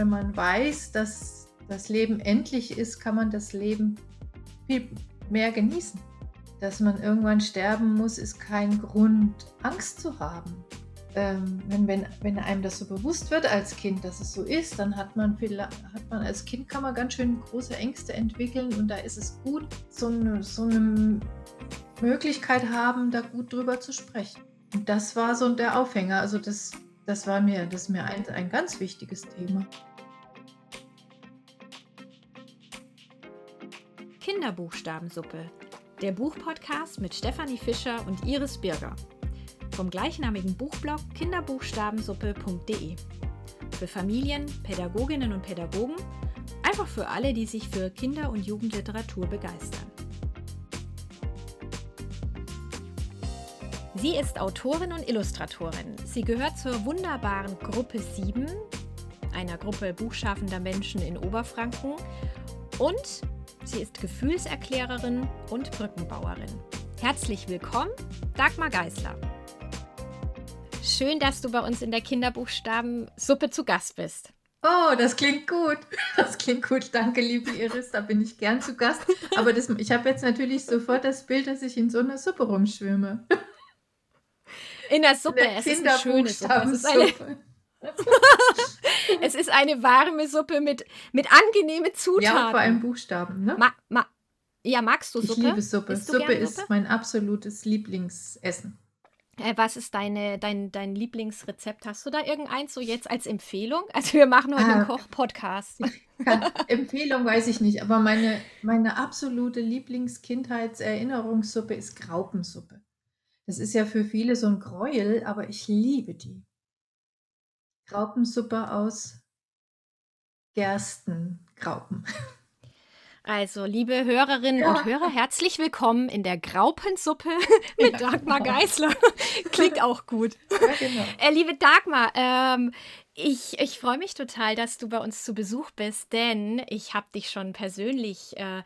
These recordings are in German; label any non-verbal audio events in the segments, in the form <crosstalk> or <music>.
wenn man weiß, dass das Leben endlich ist, kann man das Leben viel mehr genießen. Dass man irgendwann sterben muss, ist kein Grund, Angst zu haben. Ähm, wenn, wenn, wenn einem das so bewusst wird als Kind, dass es so ist, dann hat man, hat man als Kind kann man ganz schön große Ängste entwickeln und da ist es gut, so eine, so eine Möglichkeit haben, da gut drüber zu sprechen. Und das war so der Aufhänger. Also das, das war mir, das mir ein, ein ganz wichtiges Thema. Kinderbuchstabensuppe, der Buchpodcast mit Stefanie Fischer und Iris Birger. Vom gleichnamigen Buchblog kinderbuchstabensuppe.de. Für Familien, Pädagoginnen und Pädagogen, einfach für alle, die sich für Kinder- und Jugendliteratur begeistern. Sie ist Autorin und Illustratorin. Sie gehört zur wunderbaren Gruppe 7, einer Gruppe buchschaffender Menschen in Oberfranken. Und sie ist Gefühlserklärerin und Brückenbauerin. Herzlich willkommen, Dagmar Geisler. Schön, dass du bei uns in der Kinderbuchstabensuppe zu Gast bist. Oh, das klingt gut. <laughs> Das klingt gut. Danke, liebe Iris. Da bin ich gern zu Gast. Aber das, ich habe jetzt natürlich sofort das Bild, dass ich in so einer Suppe rumschwimme. In der Suppe. Es ist eine schöne Suppe. Es ist eine, <laughs> es ist eine warme Suppe mit, mit angenehmen Zutaten. Ja, vor allem Buchstaben. Ne? Ma, ma, ja, magst du Suppe? Ich liebe Suppe. Suppe ist Suppe? mein absolutes Lieblingsessen. Äh, was ist deine, dein, dein Lieblingsrezept? Hast du da irgendeins so jetzt als Empfehlung? <laughs> Also wir machen heute ah, einen Koch-Podcast. <laughs> Empfehlung weiß ich nicht, aber meine, meine absolute Lieblingskindheitserinnerungssuppe ist Graupensuppe. Das ist ja für viele so ein Gräuel, aber ich liebe die. Graupensuppe aus Gerstengraupen. Also, liebe Hörerinnen ja. und Hörer, herzlich willkommen in der Graupensuppe <laughs> mit ja, Dagmar genau. Geisler. <laughs> Klingt auch gut. Ja, genau. Äh, liebe Dagmar, ähm, ich, ich freue mich total, dass du bei uns zu Besuch bist, denn ich habe dich schon persönlich äh,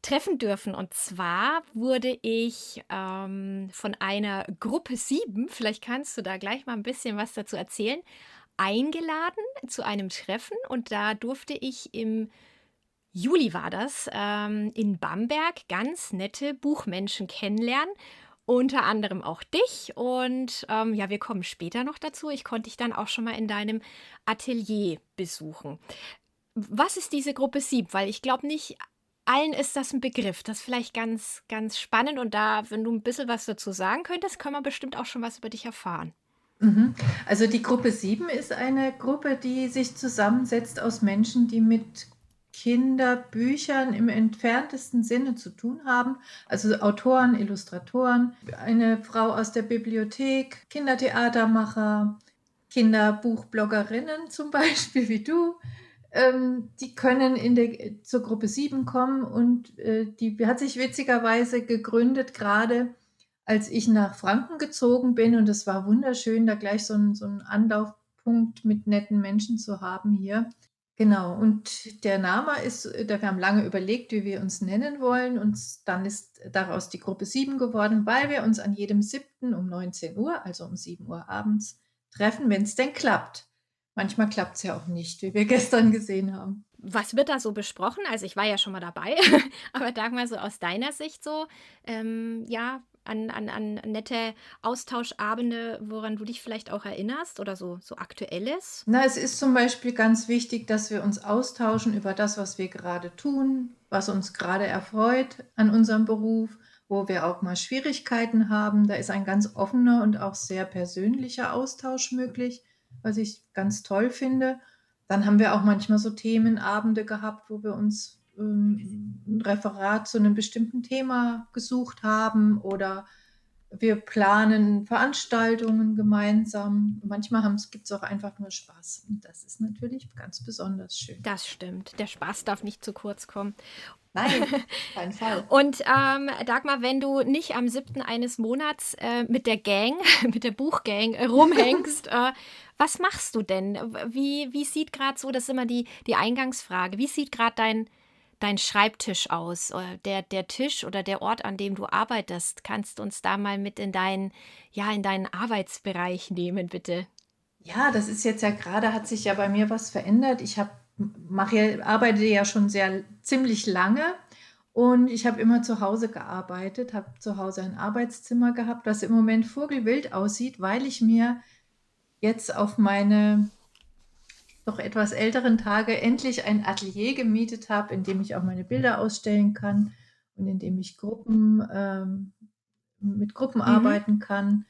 treffen dürfen. Und zwar wurde ich ähm, von einer Gruppe 7, vielleicht kannst du da gleich mal ein bisschen was dazu erzählen, eingeladen zu einem Treffen. Und da durfte ich im Juli war das, ähm, in Bamberg ganz nette Buchmenschen kennenlernen. Unter anderem auch dich. Und ähm, ja, wir kommen später noch dazu. Ich konnte dich dann auch schon mal in deinem Atelier besuchen. Was ist diese Gruppe 7? Weil ich glaube nicht allen ist das ein Begriff. Das ist vielleicht ganz, ganz spannend. Und da, wenn du ein bisschen was dazu sagen könntest, können wir bestimmt auch schon was über dich erfahren. Mhm. Also die Gruppe 7 ist eine Gruppe, die sich zusammensetzt aus Menschen, die mit Kinderbüchern im entferntesten Sinne zu tun haben. Also Autoren, Illustratoren, eine Frau aus der Bibliothek, Kindertheatermacher, Kinderbuchbloggerinnen zum <laughs> Beispiel wie du, ähm, die können in der, zur Gruppe 7 kommen und äh, die hat sich witzigerweise gegründet, gerade als ich nach Franken gezogen bin und es war wunderschön, da gleich so einen so Anlaufpunkt mit netten Menschen zu haben hier. Genau, und der Name ist, wir haben lange überlegt, wie wir uns nennen wollen und dann ist daraus die Gruppe 7 geworden, weil wir uns an jedem 7. um 19 Uhr, also um 7 Uhr abends, treffen, wenn es denn klappt. Manchmal klappt es ja auch nicht, wie wir <laughs> gestern gesehen haben. Was wird da so besprochen? Also ich war ja schon mal dabei, <laughs> aber sag mal so aus deiner Sicht so, ähm, ja, an, an, an nette Austauschabende, woran du dich vielleicht auch erinnerst oder so, so aktuelles? Na, es ist zum Beispiel ganz wichtig, dass wir uns austauschen über das, was wir gerade tun, was uns gerade erfreut an unserem Beruf, wo wir auch mal Schwierigkeiten haben. Da ist ein ganz offener und auch sehr persönlicher Austausch möglich was ich ganz toll finde. Dann haben wir auch manchmal so Themenabende gehabt, wo wir uns ähm, ein Referat zu einem bestimmten Thema gesucht haben oder wir planen Veranstaltungen gemeinsam. Manchmal gibt es auch einfach nur Spaß. Und das ist natürlich ganz besonders schön. Das stimmt. Der Spaß darf nicht zu kurz kommen. Nein, <laughs> kein Fall. Und ähm, Dagmar, wenn du nicht am 7. eines Monats äh, mit der Gang, <laughs> mit der Buchgang äh, rumhängst, <laughs> äh, was machst du denn? Wie, wie sieht gerade so, das ist immer die, die Eingangsfrage, wie sieht gerade dein, dein Schreibtisch aus? Oder der, der Tisch oder der Ort, an dem du arbeitest? Kannst du uns da mal mit in deinen, ja, in deinen Arbeitsbereich nehmen, bitte? Ja, das ist jetzt ja gerade hat sich ja bei mir was verändert. Ich habe mache arbeite ja schon sehr ziemlich lange und ich habe immer zu Hause gearbeitet, habe zu Hause ein Arbeitszimmer gehabt, was im Moment vogelwild aussieht, weil ich mir jetzt auf meine doch etwas älteren Tage endlich ein Atelier gemietet habe, in dem ich auch meine Bilder ausstellen kann und in dem ich Gruppen ähm, mit Gruppen Mhm. arbeiten kann.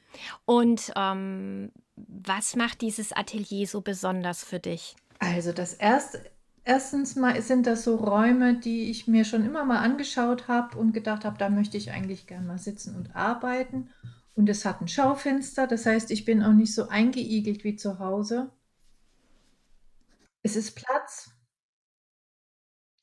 Und, ähm, was macht dieses Atelier so besonders für dich? Also, das erste erstens mal sind das so Räume, die ich mir schon immer mal angeschaut habe und gedacht habe, da möchte ich eigentlich gern mal sitzen und arbeiten. Und es hat ein Schaufenster, das heißt, ich bin auch nicht so eingeigelt wie zu Hause. Es ist Platz.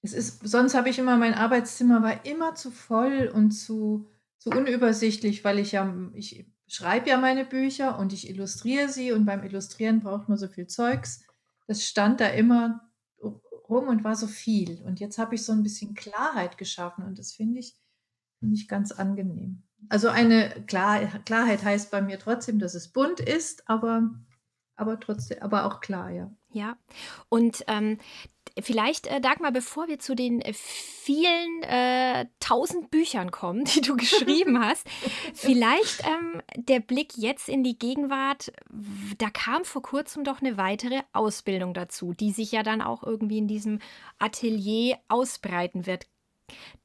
Es ist sonst habe ich immer mein Arbeitszimmer war immer zu voll und zu zu unübersichtlich, weil ich ja ich schreibe ja meine Bücher und ich illustriere sie und beim Illustrieren braucht man so viel Zeugs. Das stand da immer rum und war so viel. Und jetzt habe ich so ein bisschen Klarheit geschaffen und das finde ich finde ich ganz angenehm. Also, eine Klar Klarheit heißt bei mir trotzdem, dass es bunt ist, aber aber trotzdem aber auch klar, ja. Ja. Und, ähm, vielleicht, äh, Dagmar, bevor wir zu den, äh, vielen, äh, 1.000 Büchern kommen, <laughs> die du geschrieben hast, vielleicht, ähm, der Blick jetzt in die Gegenwart. Da kam vor Kurzem doch eine weitere Ausbildung dazu, die sich ja dann auch irgendwie in diesem Atelier ausbreiten wird.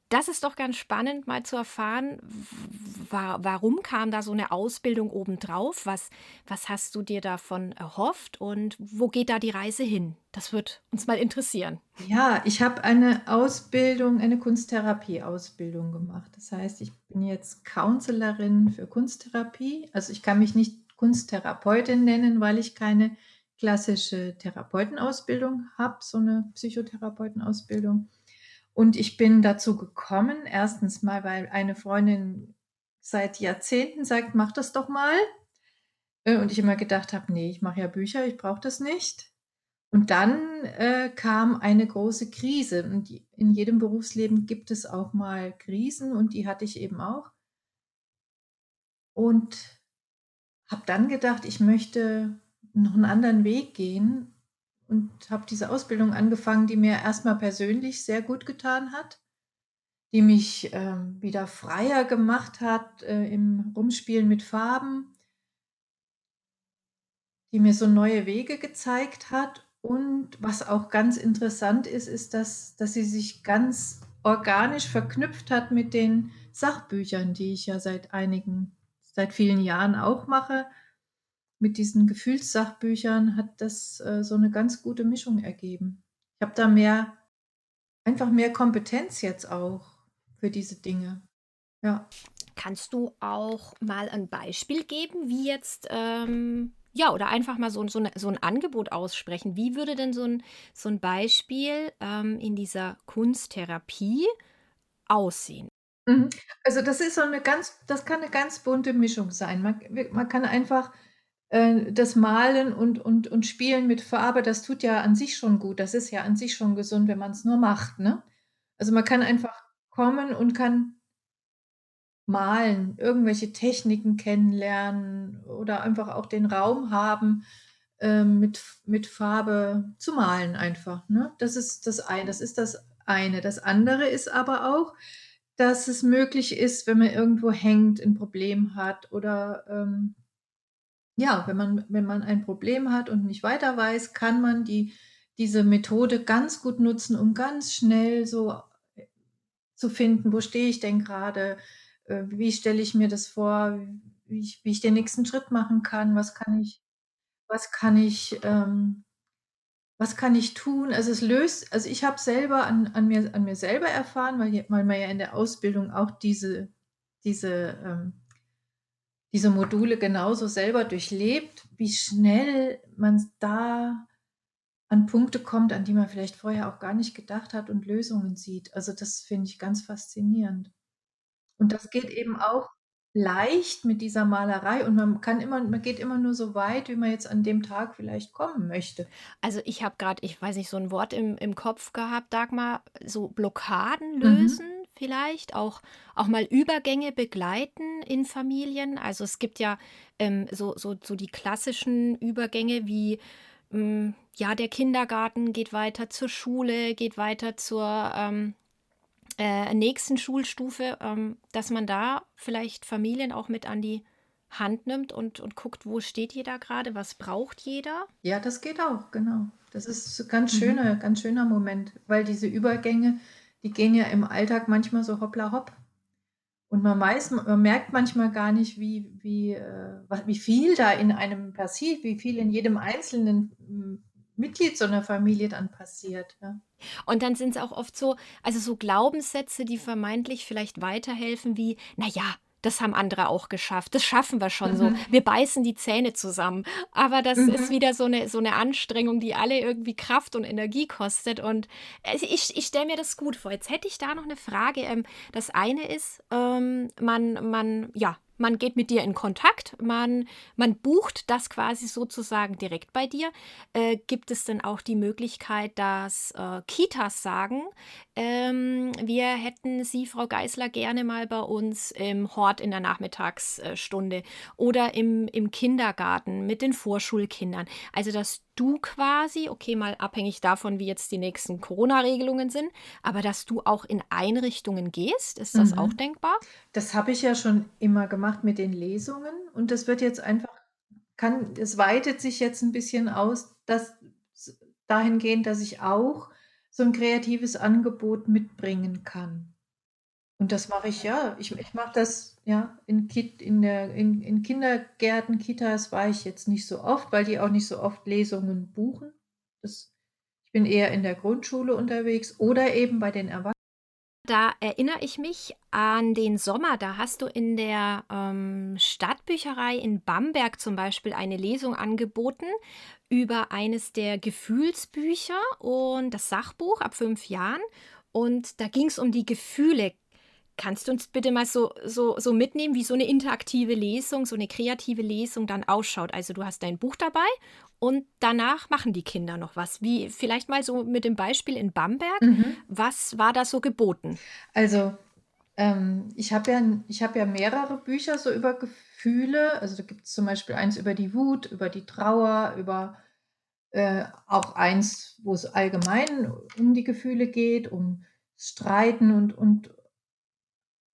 Das ist doch ganz spannend, mal zu erfahren, wa warum kam da so eine Ausbildung obendrauf? Was was hast du dir davon erhofft und wo geht da die Reise hin? Das wird uns mal interessieren. Ja, ich habe eine Ausbildung eine Kunsttherapie-Ausbildung gemacht. Das heißt, ich bin jetzt Counselorin für Kunsttherapie. Also, ich kann mich nicht Kunsttherapeutin nennen, weil ich keine klassische Therapeutenausbildung habe, so eine Psychotherapeutenausbildung. Und ich bin dazu gekommen, erstens mal, weil eine Freundin seit Jahrzehnten sagt: „Mach das doch mal.“ Äh, und ich immer gedacht habe: „Ne, ich mache ja Bücher, ich brauche das nicht.“ Und dann, äh, kam eine große Krise und in jedem Berufsleben gibt es auch mal Krisen und die hatte ich eben auch. Und habe dann gedacht, ich möchte noch 'n anderen Weg gehen und habe diese Ausbildung angefangen, die mir erst mal persönlich sehr gut getan hat, die mich, ähm, wieder freier gemacht hat, äh, im Rumspielen mit Farben die mir so neue Wege gezeigt hat. Und was auch ganz interessant ist, ist, dass dass sie sich ganz organisch verknüpft hat mit den Sachbüchern, die ich ja seit einigen seit vielen Jahren auch mache. Mit diesen Gefühlssachbüchern hat das, äh, so 'ne ganz gute Mischung ergeben. Ich habe da mehr einfach mehr Kompetenz jetzt auch für diese Dinge. Ja. Kannst du auch mal ein Beispiel geben, wie jetzt, ähm ja, oder einfach mal so so 'ne so 'n Angebot aussprechen. Wie würde denn so 'n so 'n Beispiel, ähm, in dieser Kunsttherapie aussehen? Mhm. Also, das ist so 'ne ganz das kann 'ne ganz bunte Mischung sein. Man man kann einfach, das Malen und und und Spielen mit Farbe, das tut ja an sich schon gut. Das ist ja an sich schon gesund, wenn man's nur macht, ne? Also, man kann einfach kommen und kann malen, irgendwelche Techniken kennenlernen oder einfach auch den Raum haben, ähm, mit mit Farbe zu malen einfach, ne? Das ist das ei das ist das eine. Das andere ist aber auch, dass es möglich ist, wenn man irgendwo hängt, 'n Problem hat oder, ähm ja, wenn man wenn man ein Problem hat und nicht weiter weiß, kann man die diese Methode ganz gut nutzen, um ganz schnell so, äh, zu finden: „Wo stehe ich denn grade? Äh, wie stelle ich mir das vor, wie ich wie ich den nächsten Schritt machen kann? Was kann ich was kann ich, ähm was kann ich tun?“ Also, es löst also, ich habe selber an an mir an mir selber erfahren, weil weil man ja in der Ausbildung auch diese diese, ähm diese Module genauso selber durchlebt, wie schnell man da an Punkte kommt, an die man vielleicht vorher auch gar nicht gedacht hat und Lösungen sieht. Also, das finde ich ganz faszinierend. Und das geht eben auch leicht mit dieser Malerei und man kann immer man geht immer nur so weit, wie man jetzt an dem Tag vielleicht kommen möchte. Also, ich habe grad, ich weiß nicht, so 'n Wort im im Kopf gehabt, Dagmar, so Blockaden Mhm. Vielleicht, auch, auch mal Übergänge begleiten in Familien. Also es gibt ja ähm, so, so, so die klassischen Übergänge wie ähm, ja, der Kindergarten geht weiter zur Schule, geht weiter zur ähm, äh, nächsten Schulstufe, ähm, dass man da vielleicht Familien auch mit an die Hand nimmt und, und guckt, wo steht jeder gerade, was braucht jeder? Ja, das geht auch, genau. Das ist ein ganz Mhm. schöner, ganz schöner Moment, weil diese Übergänge, die gehen ja im Alltag manchmal so hoppla hopp. Und man weiß, man merkt manchmal gar nicht, wie, wie, äh, wie viel da in einem passiert, wie viel in jedem einzelnen hm, Mitglied so einer Familie dann passiert. Ja. Und dann sind es auch oft so, also so Glaubenssätze, die vermeintlich vielleicht weiterhelfen, wie, naja, das haben andere auch geschafft. Das schaffen wir schon so. Mhm. Wir beißen die Zähne zusammen. Aber das mhm. ist wieder so eine, so eine Anstrengung, die alle irgendwie Kraft und Energie kostet. Und ich, ich stelle mir das gut vor. Jetzt hätte ich da noch eine Frage. Ähm, das eine ist, ähm, man, man, ja, man geht mit dir in Kontakt, man, man bucht das quasi sozusagen direkt bei dir. Äh, gibt es denn auch die Möglichkeit, dass äh, Kitas sagen, ähm, wir hätten Sie, Frau Geisler, gerne mal bei uns im Hort in der Nachmittagsstunde oder im, im Kindergarten mit den Vorschulkindern. Also, dass du quasi, okay, mal abhängig davon, wie jetzt die nächsten Corona-Regelungen sind, aber dass du auch in Einrichtungen gehst, ist das mhm. auch denkbar? Das habe ich ja schon immer gemacht mit den Lesungen und das wird jetzt einfach, kann, es weitet sich jetzt ein bisschen aus, dass dahingehend, dass ich auch so ein kreatives Angebot mitbringen kann. Und das mache ich ja. Ich, ich mache das ja in, Kit, in, der, in, in Kindergärten, Kitas war ich jetzt nicht so oft, weil die auch nicht so oft Lesungen buchen. Das, ich bin eher in der Grundschule unterwegs oder eben bei den Erwachsenen. Da erinnere ich mich an den Sommer. Da hast du in der ähm, Stadtbücherei in Bamberg zum Beispiel eine Lesung angeboten über eines der Gefühlsbücher und das Sachbuch ab fünf Jahren. Und da ging es um die Gefühle Kannst du uns bitte mal so, so, so mitnehmen, wie so eine interaktive Lesung, so eine kreative Lesung dann ausschaut? Also du hast dein Buch dabei und danach machen die Kinder noch was. Wie vielleicht mal so mit dem Beispiel in Bamberg. Mhm. Was war da so geboten? Also ähm, ich habe ja, hab ja mehrere Bücher so über Gefühle. Also da gibt es zum Beispiel eins über die Wut, über die Trauer, über äh, auch eins, wo es allgemein um die Gefühle geht, um Streiten und, und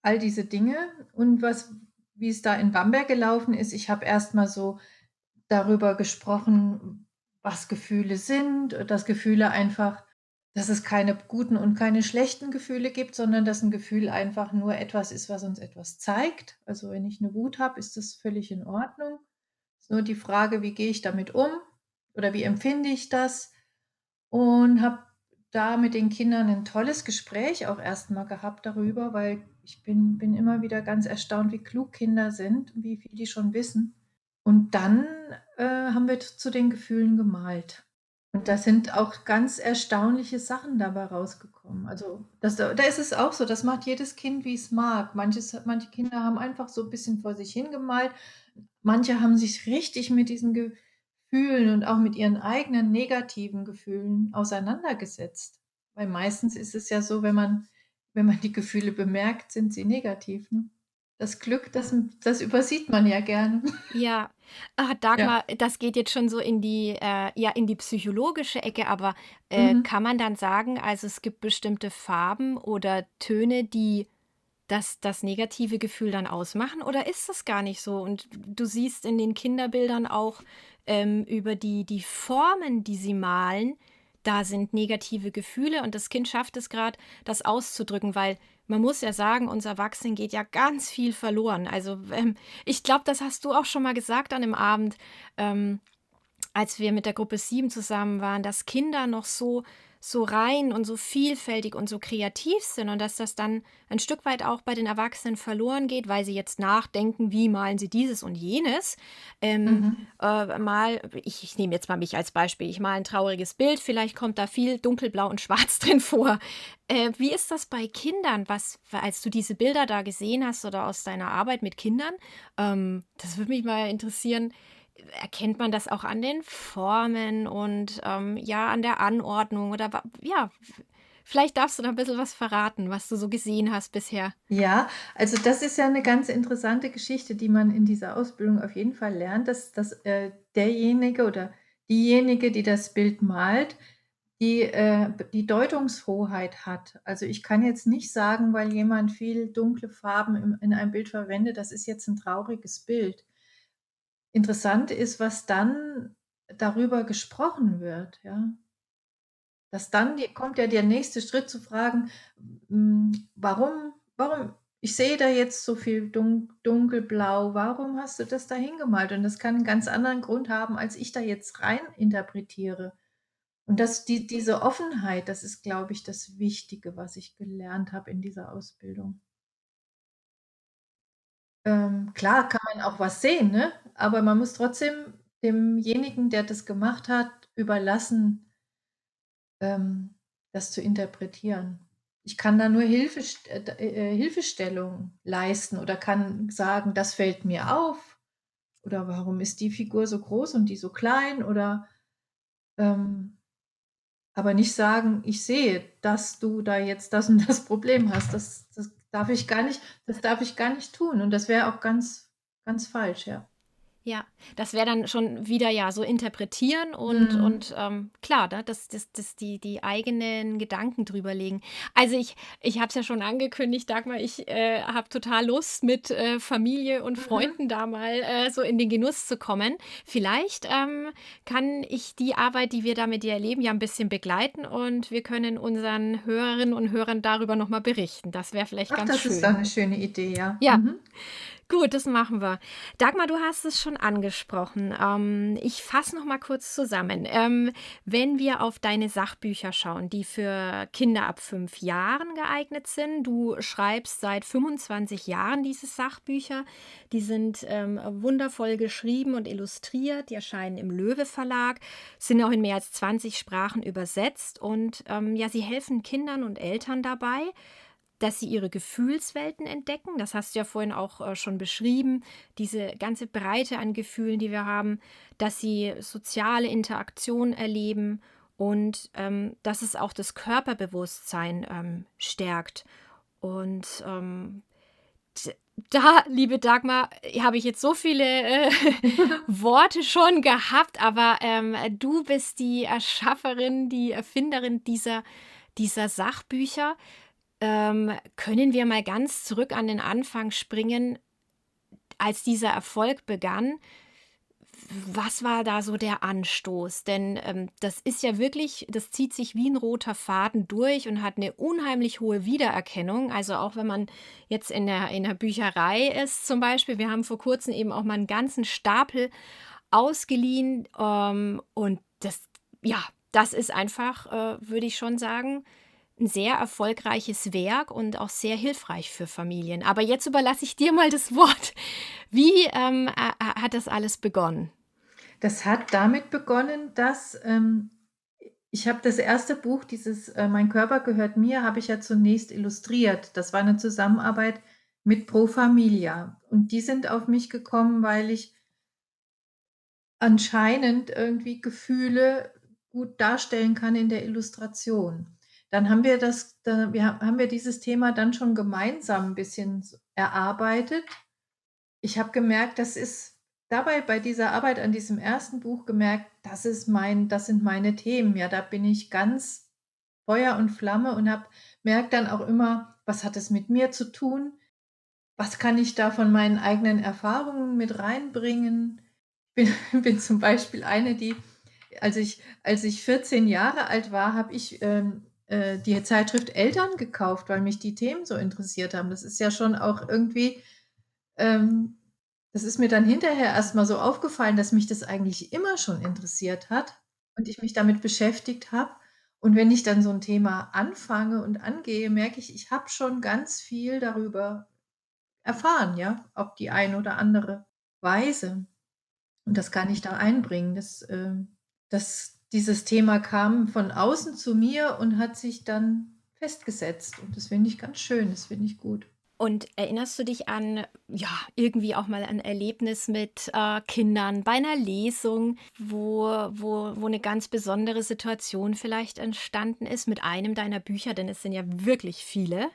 all diese Dinge. Und was, wie es da in Bamberg gelaufen ist, ich habe erst mal so darüber gesprochen, was Gefühle sind, dass Gefühle einfach, dass es keine guten und keine schlechten Gefühle gibt, sondern dass ein Gefühl einfach nur etwas ist, was uns etwas zeigt. Also wenn ich eine Wut habe, ist das völlig in Ordnung. Es ist nur die Frage, wie gehe ich damit um oder wie empfinde ich das? Und habe da mit den Kindern ein tolles Gespräch auch erstmal gehabt darüber, weil ich bin, bin immer wieder ganz erstaunt, wie klug Kinder sind, wie viel die schon wissen. Und dann äh, haben wir zu den Gefühlen gemalt. Und da sind auch ganz erstaunliche Sachen dabei rausgekommen. Also das, da ist es auch so, das macht jedes Kind, wie es mag. Manches, manche Kinder haben einfach so ein bisschen vor sich hingemalt. Manche haben sich richtig mit diesen Gefühlen und auch mit ihren eigenen negativen Gefühlen auseinandergesetzt. Weil meistens ist es ja so, wenn man wenn man die Gefühle bemerkt, sind sie negativ. Ne? Das Glück, das, das übersieht man ja gerne. Ja, ah, Dagmar, ja. das geht jetzt schon so in die, äh, ja, in die psychologische Ecke, aber äh, mhm. kann man dann sagen, also es gibt bestimmte Farben oder Töne, die das, das negative Gefühl dann ausmachen oder ist das gar nicht so? Und du siehst in den Kinderbildern auch ähm, über die, die Formen, die sie malen, da sind negative Gefühle und das Kind schafft es gerade, das auszudrücken, weil man muss ja sagen, uns Erwachsenen geht ja ganz viel verloren. Also ähm, ich glaube, das hast du auch schon mal gesagt an dem Abend, ähm, als wir mit der Gruppe 7 zusammen waren, dass Kinder noch so so rein und so vielfältig und so kreativ sind und dass das dann ein Stück weit auch bei den Erwachsenen verloren geht, weil sie jetzt nachdenken, wie malen sie dieses und jenes. Ähm, mhm. äh, mal, ich, ich nehme jetzt mal mich als Beispiel, ich male ein trauriges Bild, vielleicht kommt da viel dunkelblau und <laughs> schwarz drin vor. Äh, wie ist das bei Kindern? Was, als du diese Bilder da gesehen hast oder aus deiner Arbeit mit Kindern, ähm, das würde mich mal interessieren erkennt man das auch an den Formen und ähm, ja, an der Anordnung oder ja, Vielleicht darfst du da ein bisschen was verraten, was du so gesehen hast bisher. Ja, also das ist ja eine ganz interessante Geschichte, die man in dieser Ausbildung auf jeden Fall lernt, dass dass, äh, derjenige oder diejenige, die das Bild malt, die, äh, die Deutungshoheit hat. Also, ich kann jetzt nicht sagen, weil jemand viel dunkle Farben im in einem Bild verwendet, das ist jetzt ein trauriges Bild. Interessant ist, was dann darüber gesprochen wird, ja. Dass dann die kommt ja der nächste Schritt zu fragen, hm, warum warum ich sehe da jetzt so viel dun dunkelblau, warum hast du das da hingemalt? Und das kann 'n ganz anderen Grund haben, als ich da jetzt rein interpretiere. Und das die diese Offenheit, das ist, glaube ich, das Wichtige, was ich gelernt habe in dieser Ausbildung. Ähm, klar kann man auch was sehen, ne? Aber man muss trotzdem demjenigen, der das gemacht hat, überlassen, ähm, das zu interpretieren. Ich kann da nur Hilfest äh, d äh, Hilfestellung leisten oder kann sagen: „Das fällt mir auf“ oder „Warum ist die Figur so groß und die so klein?“ oder, ähm aber nicht sagen: „Ich sehe, dass du da jetzt das und das Problem hast.“ Das das darf ich gar nicht das darf ich gar nicht tun und das wäre auch ganz ganz falsch, ja. Ja, das wäre dann schon wieder, ja, so interpretieren und Mhm. und, ähm, klar, ne, dass dass dass die die eigenen Gedanken drüber legen. Also, ich ich habe es ja schon angekündigt, Dagmar, ich, äh, habe total Lust, mit, äh, Familie und Mhm. Freunden da mal, äh, so in den Genuss zu kommen. Vielleicht, ähm, kann ich die Arbeit, die wir da mit dir erleben, ja ein bisschen begleiten und wir können unseren Hörerinnen und Hörern darüber noch mal berichten. Das wäre vielleicht Ach, ganz das ist doch schön. 'ne schöne Idee, ja. Ja. Mhm. Gut, das machen wir. Dagmar, du hast es schon angesprochen. Ähm, ich fasse noch mal kurz zusammen. Ähm, wenn wir auf deine Sachbücher schauen, die für Kinder ab 5 Jahren geeignet sind, du schreibst seit 25 Jahren diese Sachbücher. Die sind ähm, wundervoll geschrieben und illustriert. Die erscheinen im Löwe Verlag, sind auch in mehr als 20 Sprachen übersetzt und ähm, ja, sie helfen Kindern und Eltern dabei, dass sie ihre Gefühlswelten entdecken. Das hast du ja vorhin auch, äh, schon beschrieben, diese ganze Breite an Gefühlen, die wir haben, dass sie soziale Interaktion erleben und, ähm, dass es auch das Körperbewusstsein, ähm, stärkt. Und, ähm, da, liebe Dagmar, habe ich jetzt so viele, äh, <laughs> Worte schon gehabt, aber, ähm, du bist die Erschafferin, die Erfinderin dieser dieser Sachbücher. Ähm, können wir mal ganz zurück an den Anfang springen, als dieser Erfolg begann? Was war da so der Anstoß? Denn, ähm, das ist ja wirklich das zieht sich wie ein roter Faden durch und hat eine unheimlich hohe Wiedererkennung. Also, auch wenn man jetzt in der in der Bücherei ist zum Beispiel. Wir haben vor Kurzem eben auch mal einen ganzen Stapel ausgeliehen, ähm, und das ja, das ist einfach, äh, würde ich schon sagen, 'n sehr erfolgreiches Werk und auch sehr hilfreich für Familien. Aber jetzt überlasse ich dir mal das Wort. Wie, ähm, ha ha hat das alles begonnen? Das hat damit begonnen, dass, ähm, ich habe das erste Buch, dieses, äh, „Mein Körper gehört mir“, habe ich ja zunächst illustriert. Das war 'ne Zusammenarbeit mit Pro Familia und die sind auf mich gekommen, weil ich anscheinend irgendwie Gefühle gut darstellen kann in der Illustration. Dann haben wir das da wir ha haben wir dieses Thema dann schon gemeinsam 'n bisschen erarbeitet. Ich habe gemerkt, das ist dabei bei dieser Arbeit an diesem ersten Buch gemerkt, das ist mein das sind meine Themen. Ja, da bin ich ganz Feuer und Flamme und habe merke dann auch immer, was hat es mit mir zu tun? Was kann ich da von meinen eigenen Erfahrungen mit reinbringen? Bin <laughs> bin zum Beispiel eine, die als ich als ich 14 Jahre alt war, habe ich, ähm, äh, die Zeitschrift Eltern gekauft, weil mich die Themen so interessiert haben. Das ist ja schon auch irgendwie ähm, das ist mir dann hinterher erst mal so aufgefallen, dass mich das eigentlich immer schon interessiert hat und ich mich damit beschäftigt habe. Und wenn ich dann so 'n Thema anfange und angehe, merke ich, ich habe schon ganz viel darüber erfahren, ja, auf die eine oder andere Weise. Und das kann ich da einbringen. Das, ähm das dieses Thema kam von außen zu mir und hat sich dann festgesetzt und das finde ich ganz schön, das finde ich gut. Und erinnerst du dich an, ja, irgendwie auch mal ein Erlebnis mit äh, Kindern bei einer Lesung, wo, wo, wo eine ganz besondere Situation vielleicht entstanden ist mit einem deiner Bücher, denn es sind ja wirklich viele.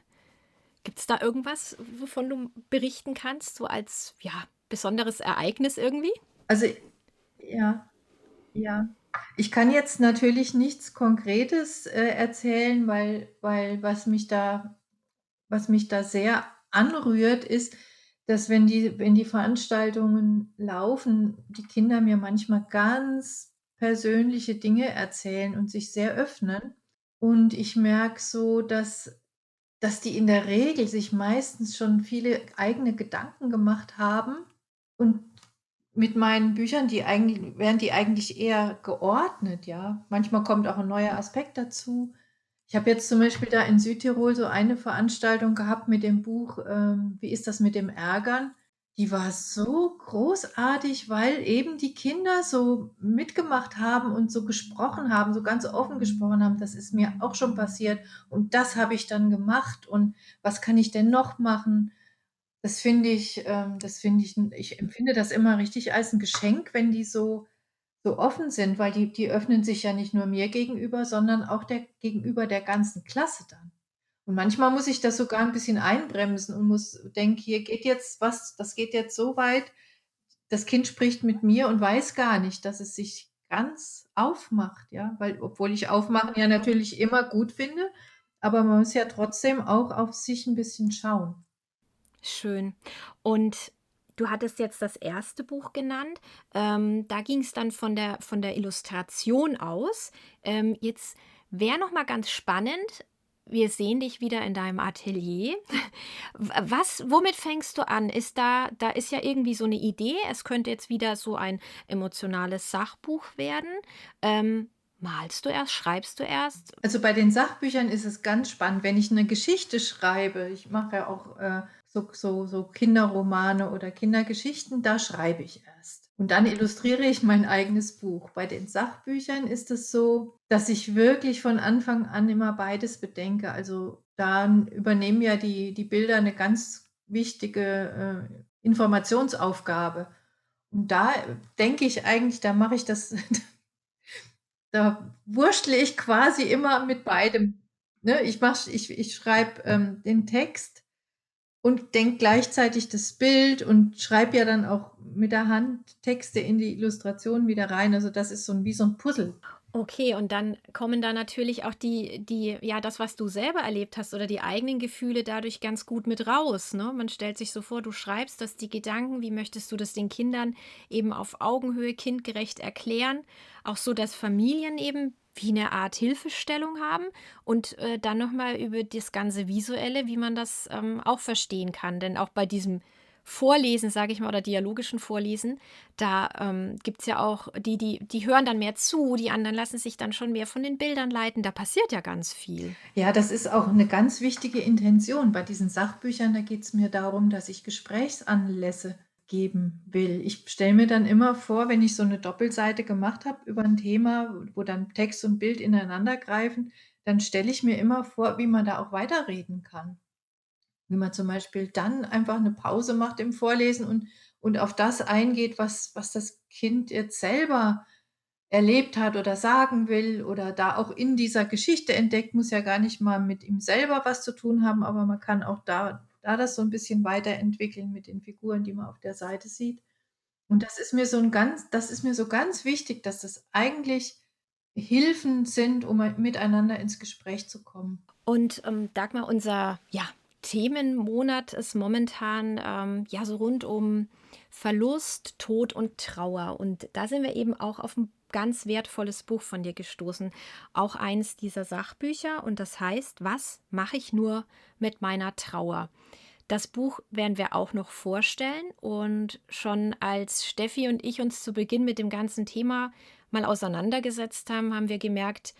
Gibt es da irgendwas, wovon du berichten kannst, so als ja, besonderes Ereignis irgendwie? Also, ja, ja. Ich kann jetzt natürlich nichts Konkretes äh, erzählen, weil, weil was mich da, was mich da sehr anrührt, ist, dass wenn die, wenn die Veranstaltungen laufen, die Kinder mir manchmal ganz persönliche Dinge erzählen und sich sehr öffnen. Und ich merke so, dass, dass die in der Regel sich meistens schon viele eigene Gedanken gemacht haben und mit meinen Büchern, die eigentlich, wären die eigentlich eher geordnet, ja. Manchmal kommt auch ein neuer Aspekt dazu. Ich habe jetzt zum Beispiel da in Südtirol so eine Veranstaltung gehabt mit dem Buch, ähm, Wie ist das mit dem Ärgern? Die war so großartig, weil eben die Kinder so mitgemacht haben und so gesprochen haben, so ganz offen gesprochen haben. Das ist mir auch schon passiert und das habe ich dann gemacht und was kann ich denn noch machen? Das finde ich ähm, das finde ich ich empfinde das immer richtig als ein Geschenk, wenn die so so offen sind, weil die die öffnen sich ja nicht nur mir gegenüber, sondern auch der gegenüber der ganzen Klasse dann. Und manchmal muss ich das sogar ein bisschen einbremsen und muss denke: „Hier geht jetzt was das geht jetzt so weit, das Kind spricht mit mir und weiß gar nicht, dass es sich ganz aufmacht“, ja? Weil obwohl ich Aufmachen ja natürlich immer gut finde, aber man muss ja trotzdem auch auf sich ein bisschen schauen. Schön. Und du hattest jetzt das erste Buch genannt. Ähm, da ging es dann von der, von der Illustration aus. Ähm, jetzt wäre noch mal ganz spannend. Wir sehen dich wieder in deinem Atelier. Was, womit fängst du an? Ist da, da ist ja irgendwie so eine Idee. Es könnte jetzt wieder so ein emotionales Sachbuch werden. Ähm, malst du erst? Schreibst du erst? Also bei den Sachbüchern ist es ganz spannend, wenn ich eine Geschichte schreibe. Ich mache ja auch äh, so, so, so Kinderromane oder Kindergeschichten, da schreibe ich erst. Und dann illustriere ich mein eigenes Buch. Bei den Sachbüchern ist es so, dass ich wirklich von Anfang an immer beides bedenke. Also da übernehmen ja die, die Bilder eine ganz wichtige äh, Informationsaufgabe. Und da denke ich eigentlich, da mache ich das, <laughs> da wurschtle ich quasi immer mit beidem. Ne? Ich, ich, ich schreibe ähm, den Text und denke gleichzeitig das Bild und schreibe ja dann auch mit der Hand Texte in die Illustration wieder rein. Also das ist so ein, wie so ein Puzzle. Okay, und dann kommen da natürlich auch die, die, ja, das, was du selber erlebt hast oder die eigenen Gefühle dadurch ganz gut mit raus. Ne? Man stellt sich so vor, du schreibst dass die Gedanken, wie möchtest du das den Kindern eben auf Augenhöhe kindgerecht erklären, auch so, dass Familien eben wie eine Art Hilfestellung haben und äh, dann nochmal über das ganze Visuelle, wie man das ähm, auch verstehen kann. Denn auch bei diesem Vorlesen, sage ich mal, oder dialogischen Vorlesen, da ähm, gibt es ja auch die, die, die hören dann mehr zu, die anderen lassen sich dann schon mehr von den Bildern leiten. Da passiert ja ganz viel. Ja, das ist auch eine ganz wichtige Intention. Bei diesen Sachbüchern, da geht es mir darum, dass ich Gesprächsanlässe geben will. Ich stelle mir dann immer vor, wenn ich so eine Doppelseite gemacht habe über ein Thema, wo dann Text und Bild ineinander greifen, dann stelle ich mir immer vor, wie man da auch weiterreden kann. Wie man zum Beispiel dann einfach eine Pause macht im Vorlesen und und auf das eingeht, was was das Kind jetzt selber erlebt hat oder sagen will oder da auch in dieser Geschichte entdeckt, muss ja gar nicht mal mit ihm selber was zu tun haben, aber man kann auch da da das so ein bisschen weiterentwickeln mit den Figuren, die man auf der Seite sieht. Und das ist mir so ein ganz das ist mir so ganz wichtig, dass das eigentlich Hilfen sind, um miteinander ins Gespräch zu kommen. Und, ähm, Dagmar, unser, ja, Themenmonat ist momentan, ähm, ja, so rund um Verlust, Tod und Trauer. Und da sind wir eben auch auf ein ganz wertvolles Buch von dir gestoßen. Auch eins dieser Sachbücher. Und das heißt, was mache ich nur mit meiner Trauer? Das Buch werden wir auch noch vorstellen. Und schon als Steffi und ich uns zu Beginn mit dem ganzen Thema mal auseinandergesetzt haben, haben wir gemerkt,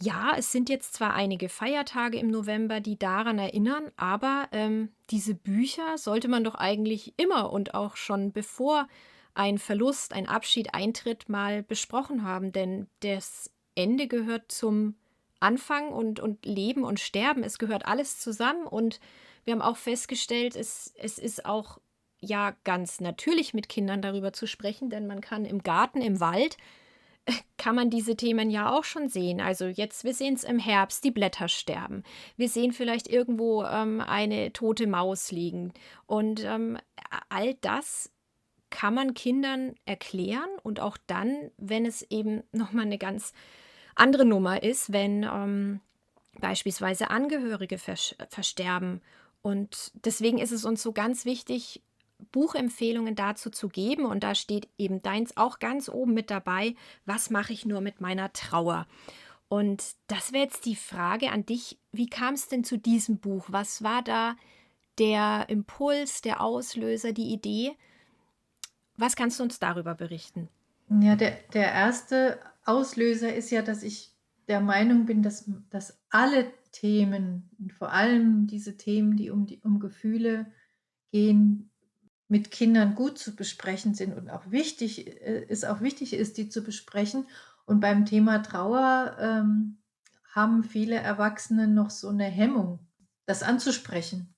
ja, es sind jetzt zwar einige Feiertage im November, die daran erinnern, aber ähm, diese Bücher sollte man doch eigentlich immer und auch schon bevor ein Verlust, ein Abschied eintritt, mal besprochen haben. Denn das Ende gehört zum Anfang und, und Leben und Sterben. Es gehört alles zusammen und wir haben auch festgestellt, es, es ist auch ja ganz natürlich mit Kindern darüber zu sprechen, denn man kann im Garten, im Wald, <laughs> kann man diese Themen ja auch schon sehen. Also jetzt, wir sehen es im Herbst, die Blätter sterben. Wir sehen vielleicht irgendwo ähm, eine tote Maus liegen. Und ähm, all das kann man Kindern erklären und auch dann, wenn es eben <laughs> nochmal eine ganz andere Nummer ist, wenn ähm, beispielsweise Angehörige vers versterben. Und deswegen ist es uns so ganz wichtig, Buchempfehlungen dazu zu geben. Und da steht eben deins auch ganz oben mit dabei. Was mache ich nur mit meiner Trauer? Und das wäre jetzt die Frage an dich. Wie kam es denn zu diesem Buch? Was war da der Impuls, der Auslöser, die Idee? Was kannst du uns darüber berichten? Ja, der, der erste Auslöser ist ja, dass ich der Meinung bin, dass, dass alle Themen, vor allem diese Themen, die um, die um Gefühle gehen, mit Kindern gut zu besprechen sind und auch wichtig, äh, es auch wichtig ist, die zu besprechen. Und beim Thema Trauer ähm, haben viele Erwachsene noch so eine Hemmung, das anzusprechen.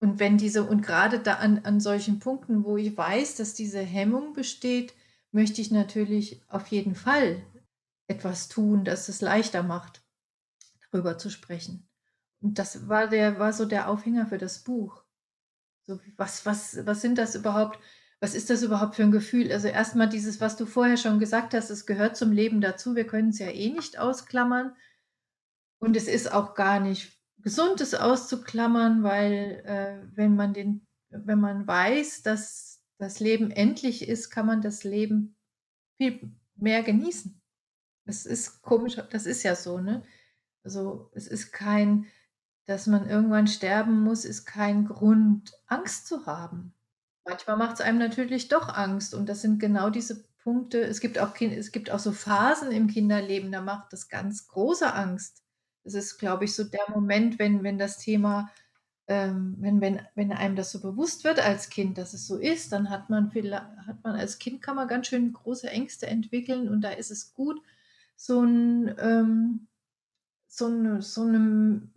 Und wenn diese, und gerade da an, an solchen Punkten, wo ich weiß, dass diese Hemmung besteht, möchte ich natürlich auf jeden Fall etwas tun, das es leichter macht, darüber zu sprechen. Und das war der, war so der Aufhänger für das Buch. So, was, was, was sind das überhaupt? Was ist das überhaupt für ein Gefühl? Also erstmal dieses, was du vorher schon gesagt hast, es gehört zum Leben dazu. Wir können es ja eh nicht ausklammern. Und es ist auch gar nicht gesund, es auszuklammern, weil äh, wenn man den, wenn man weiß, dass das Leben endlich ist, kann man das Leben viel mehr genießen. Das ist komisch, das ist ja so, ne? Also es ist kein, dass man irgendwann sterben muss, ist kein Grund, Angst zu haben. Manchmal macht es einem natürlich doch Angst und das sind genau diese Punkte. Es gibt auch, es gibt auch so Phasen im Kinderleben, da macht das ganz große Angst. Das ist, glaube ich, so der Moment, wenn, wenn das Thema, ähm, wenn, wenn, wenn einem das so bewusst wird als Kind, dass es so ist, dann hat man, viel, hat man als Kind kann man ganz schön große Ängste entwickeln und da ist es gut, so ein, ähm, so eine, so eine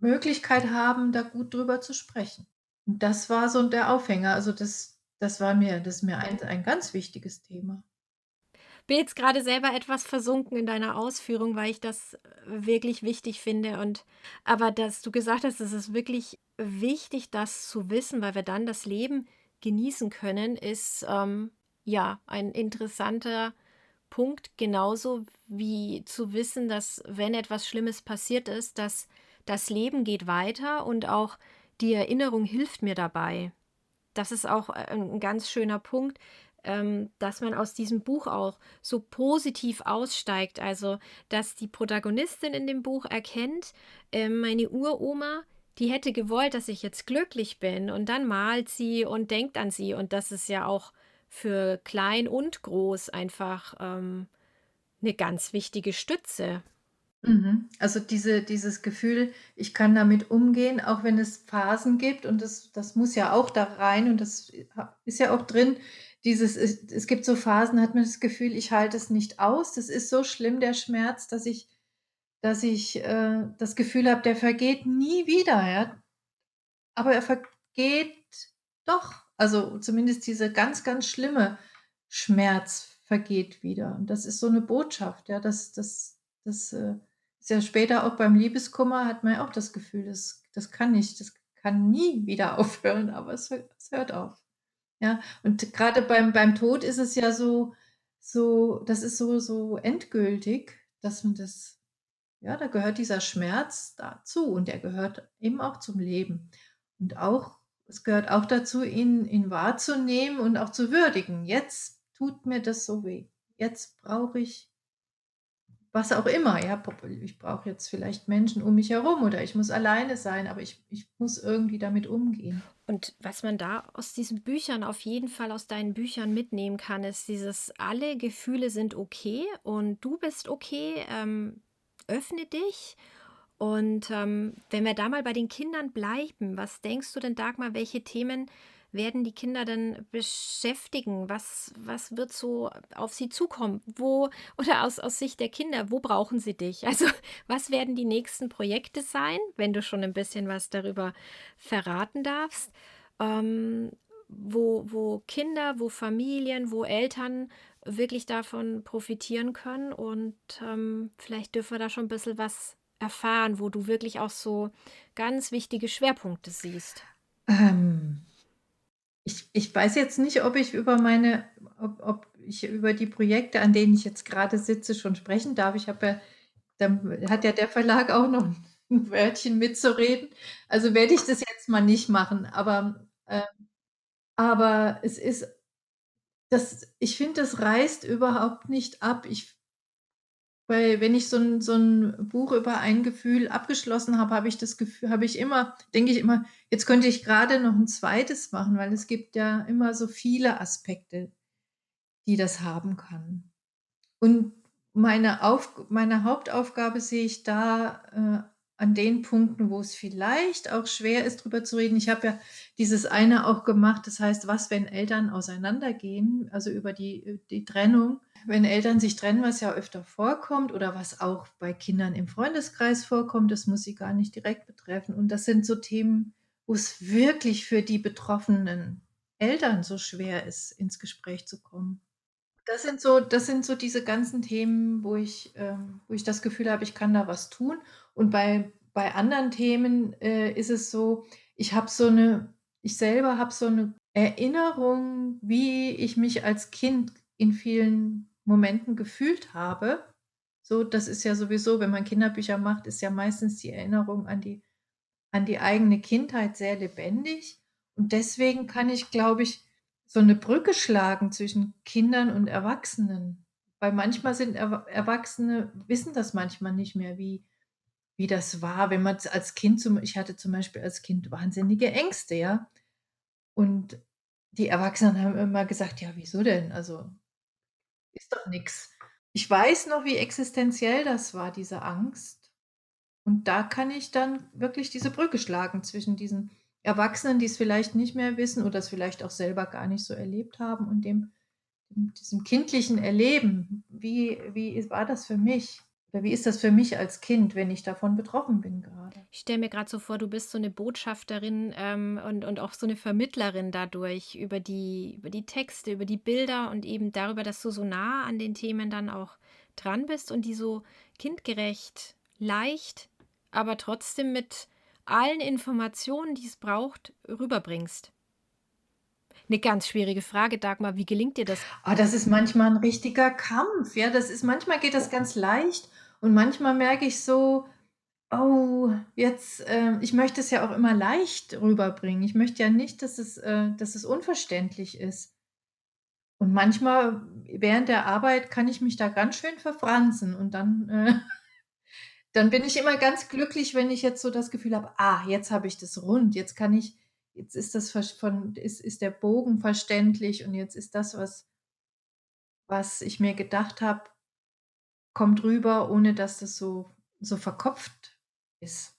Möglichkeit haben, da gut drüber zu sprechen. Und das war so der Aufhänger. Also das, das war mir, das mir ein, ein ganz wichtiges Thema. Bin jetzt gerade selber etwas versunken in deiner Ausführung, weil ich das wirklich wichtig finde. Und aber dass du gesagt hast, es ist wirklich wichtig, das zu wissen, weil wir dann das Leben genießen können, ist ähm, ja ein interessanter Punkt, genauso wie zu wissen, dass wenn etwas Schlimmes passiert ist, dass das Leben geht weiter und auch die Erinnerung hilft mir dabei. Das ist auch äh, ein ganz schöner Punkt, dass man aus diesem Buch auch so positiv aussteigt. Also, dass die Protagonistin in dem Buch erkennt, äh, meine Uroma, die hätte gewollt, dass ich jetzt glücklich bin. Und dann malt sie und denkt an sie. Und das ist ja auch für klein und groß einfach ähm, eine ganz wichtige Stütze. Mhm. Also diese dieses Gefühl, ich kann damit umgehen, auch wenn es Phasen gibt und das das muss ja auch da rein und das ist ja auch drin, dieses es gibt so Phasen, hat man das Gefühl, ich halte es nicht aus. Das ist so schlimm, der Schmerz, dass ich dass ich, äh, das Gefühl habe, der vergeht nie wieder, ja? Aber er vergeht doch. Also zumindest diese ganz, ganz schlimme Schmerz vergeht wieder. Und das ist so eine Botschaft, ja, das das das, äh ist ja später auch beim Liebeskummer hat man ja auch das Gefühl, das das kann nicht das kann nie wieder <laughs> aufhören, aber es es hört auf. Ja, und gerade beim beim Tod ist es ja so so das ist so so endgültig, dass man das ja, da gehört dieser Schmerz dazu und der gehört eben auch zum Leben. Und auch es gehört auch dazu, ihn ihn wahrzunehmen und auch zu würdigen. Jetzt tut mir das so weh. Jetzt brauche ich was auch immer, ja, ich brauche jetzt vielleicht Menschen um mich herum oder ich muss alleine sein, aber ich ich muss irgendwie damit umgehen. Und was man da aus diesen Büchern auf jeden Fall aus deinen Büchern mitnehmen kann, ist dieses: Alle Gefühle sind okay und du bist okay, ähm, öffne dich. Und, ähm, wenn wir da mal bei den Kindern bleiben, was denkst du denn, Dagmar, welche Themen, werden die Kinder denn beschäftigen? Was, was wird so auf sie zukommen? Wo, <laughs> oder aus, aus Sicht der Kinder, wo brauchen sie dich? <laughs> Also, was werden die nächsten Projekte sein, wenn du schon ein bisschen was darüber verraten darfst? Ähm, wo, wo Kinder, wo Familien, wo Eltern wirklich davon profitieren können und ähm, vielleicht dürfen wir da schon ein bisschen was erfahren, wo du wirklich auch so ganz wichtige Schwerpunkte siehst? Ähm, ich, ich weiß jetzt nicht, ob ich über meine, ob, ob ich über die Projekte, an denen ich jetzt gerade sitze, schon sprechen darf. Ich habe ja, dann hat ja der Verlag auch noch ein Wörtchen mitzureden. Also werde ich das jetzt mal nicht machen. Aber, äh, aber es ist, das, ich finde, das reißt überhaupt nicht ab. Ich weil wenn ich so ein so 'n Buch über ein Gefühl abgeschlossen habe, habe ich das Gefühl habe ich immer denke ich immer: „Jetzt könnte ich gerade noch ein zweites machen“, weil es gibt ja immer so viele Aspekte, die das haben kann. Und meine Auf meine Hauptaufgabe sehe ich da, äh, an den Punkten, wo es vielleicht auch schwer ist, drüber zu reden. Ich habe ja dieses eine auch gemacht, das heißt: „Was, wenn Eltern auseinandergehen?“ Also, über die äh, die Trennung. Wenn Eltern sich trennen, was ja öfter vorkommt oder was auch bei Kindern im Freundeskreis vorkommt, das muss sie gar nicht direkt betreffen. Und das sind so Themen, wo es wirklich für die betroffenen Eltern so schwer ist, ins Gespräch zu kommen. Das sind so das sind so diese ganzen Themen, wo ich ähm, wo ich das Gefühl habe, ich kann da was tun. Und bei bei anderen Themen, äh, ist es so, ich habe so eine ich selber habe so eine Erinnerung, wie ich mich als Kind in vielen Momenten gefühlt habe. So, das ist ja sowieso, wenn man Kinderbücher macht, ist ja meistens die Erinnerung an die an die eigene Kindheit sehr lebendig. Und deswegen kann ich, glaube ich so eine Brücke schlagen zwischen Kindern und Erwachsenen. Weil manchmal sind Erwa Erwachsene wissen das manchmal nicht mehr, wie wie das war, wenn man als Kind zum ich hatte zum Beispiel als Kind wahnsinnige Ängste, ja. Und die Erwachsenen haben immer gesagt: „Ja, wieso denn? Also, ist doch nix.“ Ich weiß noch, wie existenziell das war, diese Angst. Und da kann ich dann wirklich diese Brücke schlagen zwischen diesen Erwachsenen, die es vielleicht nicht mehr wissen oder es vielleicht auch selber gar nicht so erlebt haben und dem diesem kindlichen Erleben. Wie wie war das für mich? Oder wie ist das für mich als Kind, wenn ich davon betroffen bin gerade? Ich stelle mir gerade so vor, du bist so eine Botschafterin, ähm, und und auch so eine Vermittlerin dadurch über die über die Texte, über die Bilder und eben darüber, dass du so nah an den Themen dann auch dran bist und die so kindgerecht, leicht, aber trotzdem mit allen Informationen, die es braucht, rüberbringst? Eine ganz schwierige Frage, Dagmar. Wie gelingt dir das? Ah, das ist manchmal ein richtiger Kampf, ja. Das ist manchmal geht das ganz leicht und manchmal merke ich so: „Oh, jetzt, ähm“ ich möchte es ja auch immer leicht rüberbringen. Ich möchte ja nicht, dass es äh, dass es unverständlich ist. Und manchmal während der Arbeit kann ich mich da ganz schön verfransen und dann, äh <laughs> Dann bin ich immer ganz glücklich, wenn ich jetzt so das Gefühl habe: „Ah, jetzt habe ich das rund. Jetzt kann ich jetzt ist das von ist ist der Bogen verständlich und jetzt ist das, was was ich mir gedacht habe, kommt rüber, ohne dass das so so verkopft ist.“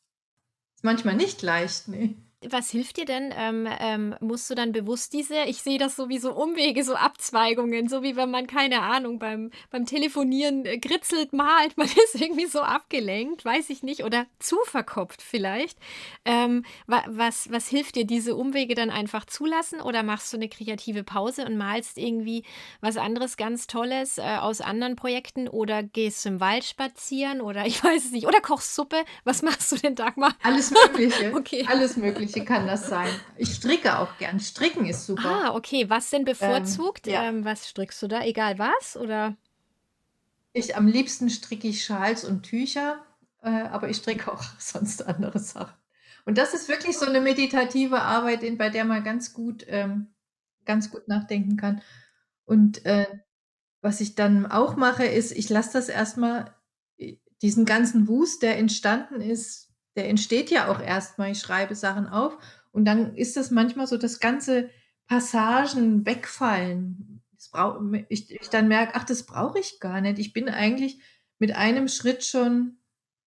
Ist manchmal nicht leicht, ne? Was hilft dir denn? Ähm, ähm, musst du dann bewusst diese ich sehe das so wie so Umwege, so Abzweigungen, so wie wenn man, keine Ahnung, beim beim Telefonieren, äh, kritzelt, malt, <laughs> man ist irgendwie so abgelenkt, weiß ich nicht, oder zu verkopft vielleicht. Ähm, wa was was hilft dir, diese Umwege dann einfach zulassen oder machst du eine kreative Pause und malst irgendwie was anderes ganz Tolles, äh, aus anderen Projekten oder gehst im Wald spazieren oder <laughs> ich weiß es nicht, oder kochst Suppe? Was machst du denn, Dagmar? Alles Mögliche. <laughs> Okay. Alles Mögliche. Mögliche kann das sein. Ich stricke auch gern. Stricken ist super. Ah, okay. Was denn bevorzugt? Ähm, ja. Ähm, was strickst du da? Egal was, oder? Ich am liebsten stricke ich Schals und Tücher, äh, aber ich stricke auch <laughs> sonst andere Sachen. Und das ist wirklich so eine meditative Arbeit, in bei der man ganz gut ähm, ganz gut nachdenken kann. Und, äh, was ich dann auch mache, ist, ich lasse das erst mal äh, diesen ganzen Wust, der entstanden ist der entsteht ja auch erst mal. Ich schreibe Sachen auf und dann ist das manchmal so, dass ganze Passagen wegfallen. Das brau ich ich dann merke: „Ach, das brauche ich gar nicht. Ich bin eigentlich mit einem Schritt schon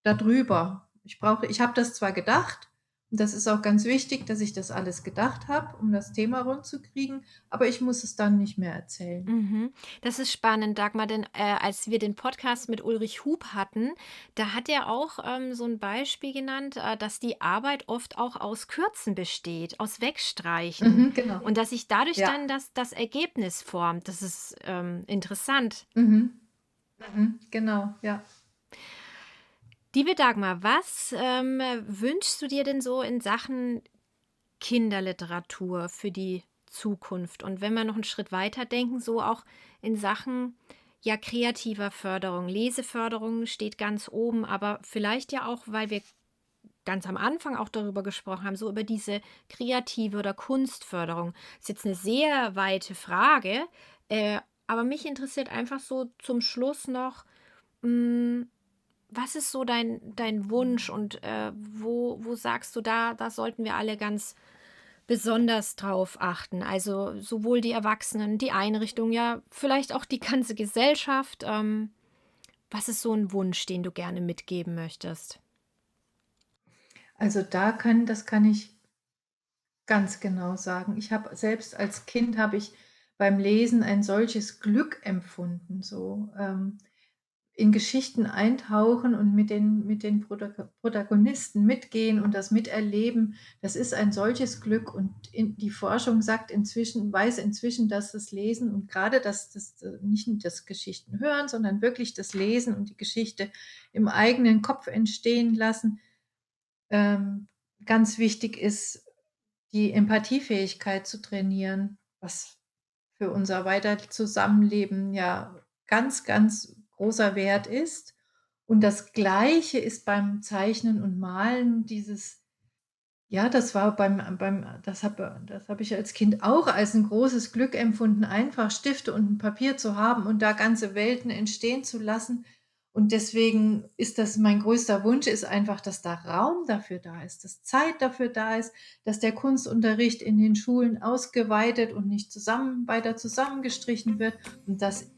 da drüber.“ Ich brauche ich habe das zwar gedacht das ist auch ganz wichtig, dass ich das alles gedacht habe, um das Thema rund zu kriegen, aber ich muss es dann nicht mehr erzählen. Mhm. Das ist spannend, Dagmar, denn äh, als wir den Podcast mit Ulrich Hub hatten, da hat er auch ähm, so ein Beispiel genannt, äh, dass die Arbeit oft auch aus Kürzen besteht, aus Wegstreichen. Mhm, genau. Und dass sich dadurch ja. dann das, das Ergebnis formt. Das ist ähm, interessant. Mhm. Mhm, genau, ja. Liebe Dagmar, was ähm, wünschst du dir denn so in Sachen Kinderliteratur für die Zukunft? Und wenn wir noch einen Schritt weiter denken, so auch in Sachen ja kreativer Förderung. Leseförderung steht ganz oben, aber vielleicht ja auch, weil wir ganz am Anfang auch darüber gesprochen haben, so über diese kreative oder Kunstförderung. Das ist jetzt eine sehr weite Frage, äh, aber mich interessiert einfach so zum Schluss noch, mh, hm, was ist so dein, dein Wunsch und äh, wo, wo sagst du, da, da sollten wir alle ganz besonders drauf achten? Also sowohl die Erwachsenen, die Einrichtung, ja, vielleicht auch die ganze Gesellschaft. Ähm, was ist so ein Wunsch, den du gerne mitgeben möchtest? Also da kann, das kann ich ganz genau sagen. Ich habe selbst als Kind habe ich beim Lesen ein solches Glück empfunden. So, ähm, in Geschichten eintauchen und mit den, mit den Protagonisten mitgehen und das miterleben, das ist ein solches Glück. Und in, die Forschung sagt inzwischen, weiß inzwischen, dass das Lesen und gerade das, das nicht nur das Geschichten hören, sondern wirklich das Lesen und die Geschichte im eigenen Kopf entstehen lassen, ähm, ganz wichtig ist, die Empathiefähigkeit zu trainieren, was für unser weiter Zusammenleben ja ganz, ganz großer Wert ist. Und das Gleiche ist beim Zeichnen und Malen dieses, ja, das war beim, beim das habe das hab ich als Kind auch als ein großes Glück empfunden, einfach Stifte und ein Papier zu haben und da ganze Welten entstehen zu lassen. Und deswegen ist das mein größter Wunsch, ist einfach, dass da Raum dafür da ist, dass Zeit dafür da ist, dass der Kunstunterricht in den Schulen ausgeweitet und nicht zusammen, weiter zusammengestrichen wird und dass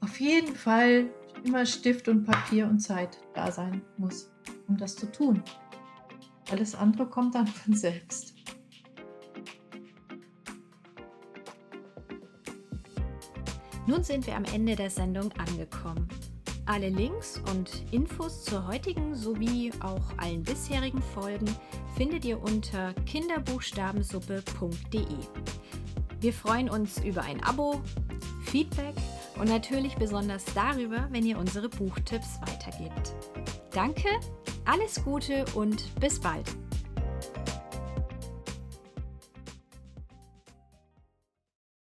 auf jeden Fall immer Stift und Papier und Zeit da sein muss, um das zu tun. Alles andere kommt dann von selbst. Nun sind wir am Ende der Sendung angekommen. Alle Links und Infos zur heutigen sowie auch allen bisherigen Folgen findet ihr unter kinderbuchstabensuppe.de. Wir freuen uns über ein Abo, Feedback und natürlich besonders darüber, wenn ihr unsere Buchtipps weitergebt. Danke, alles Gute und bis bald.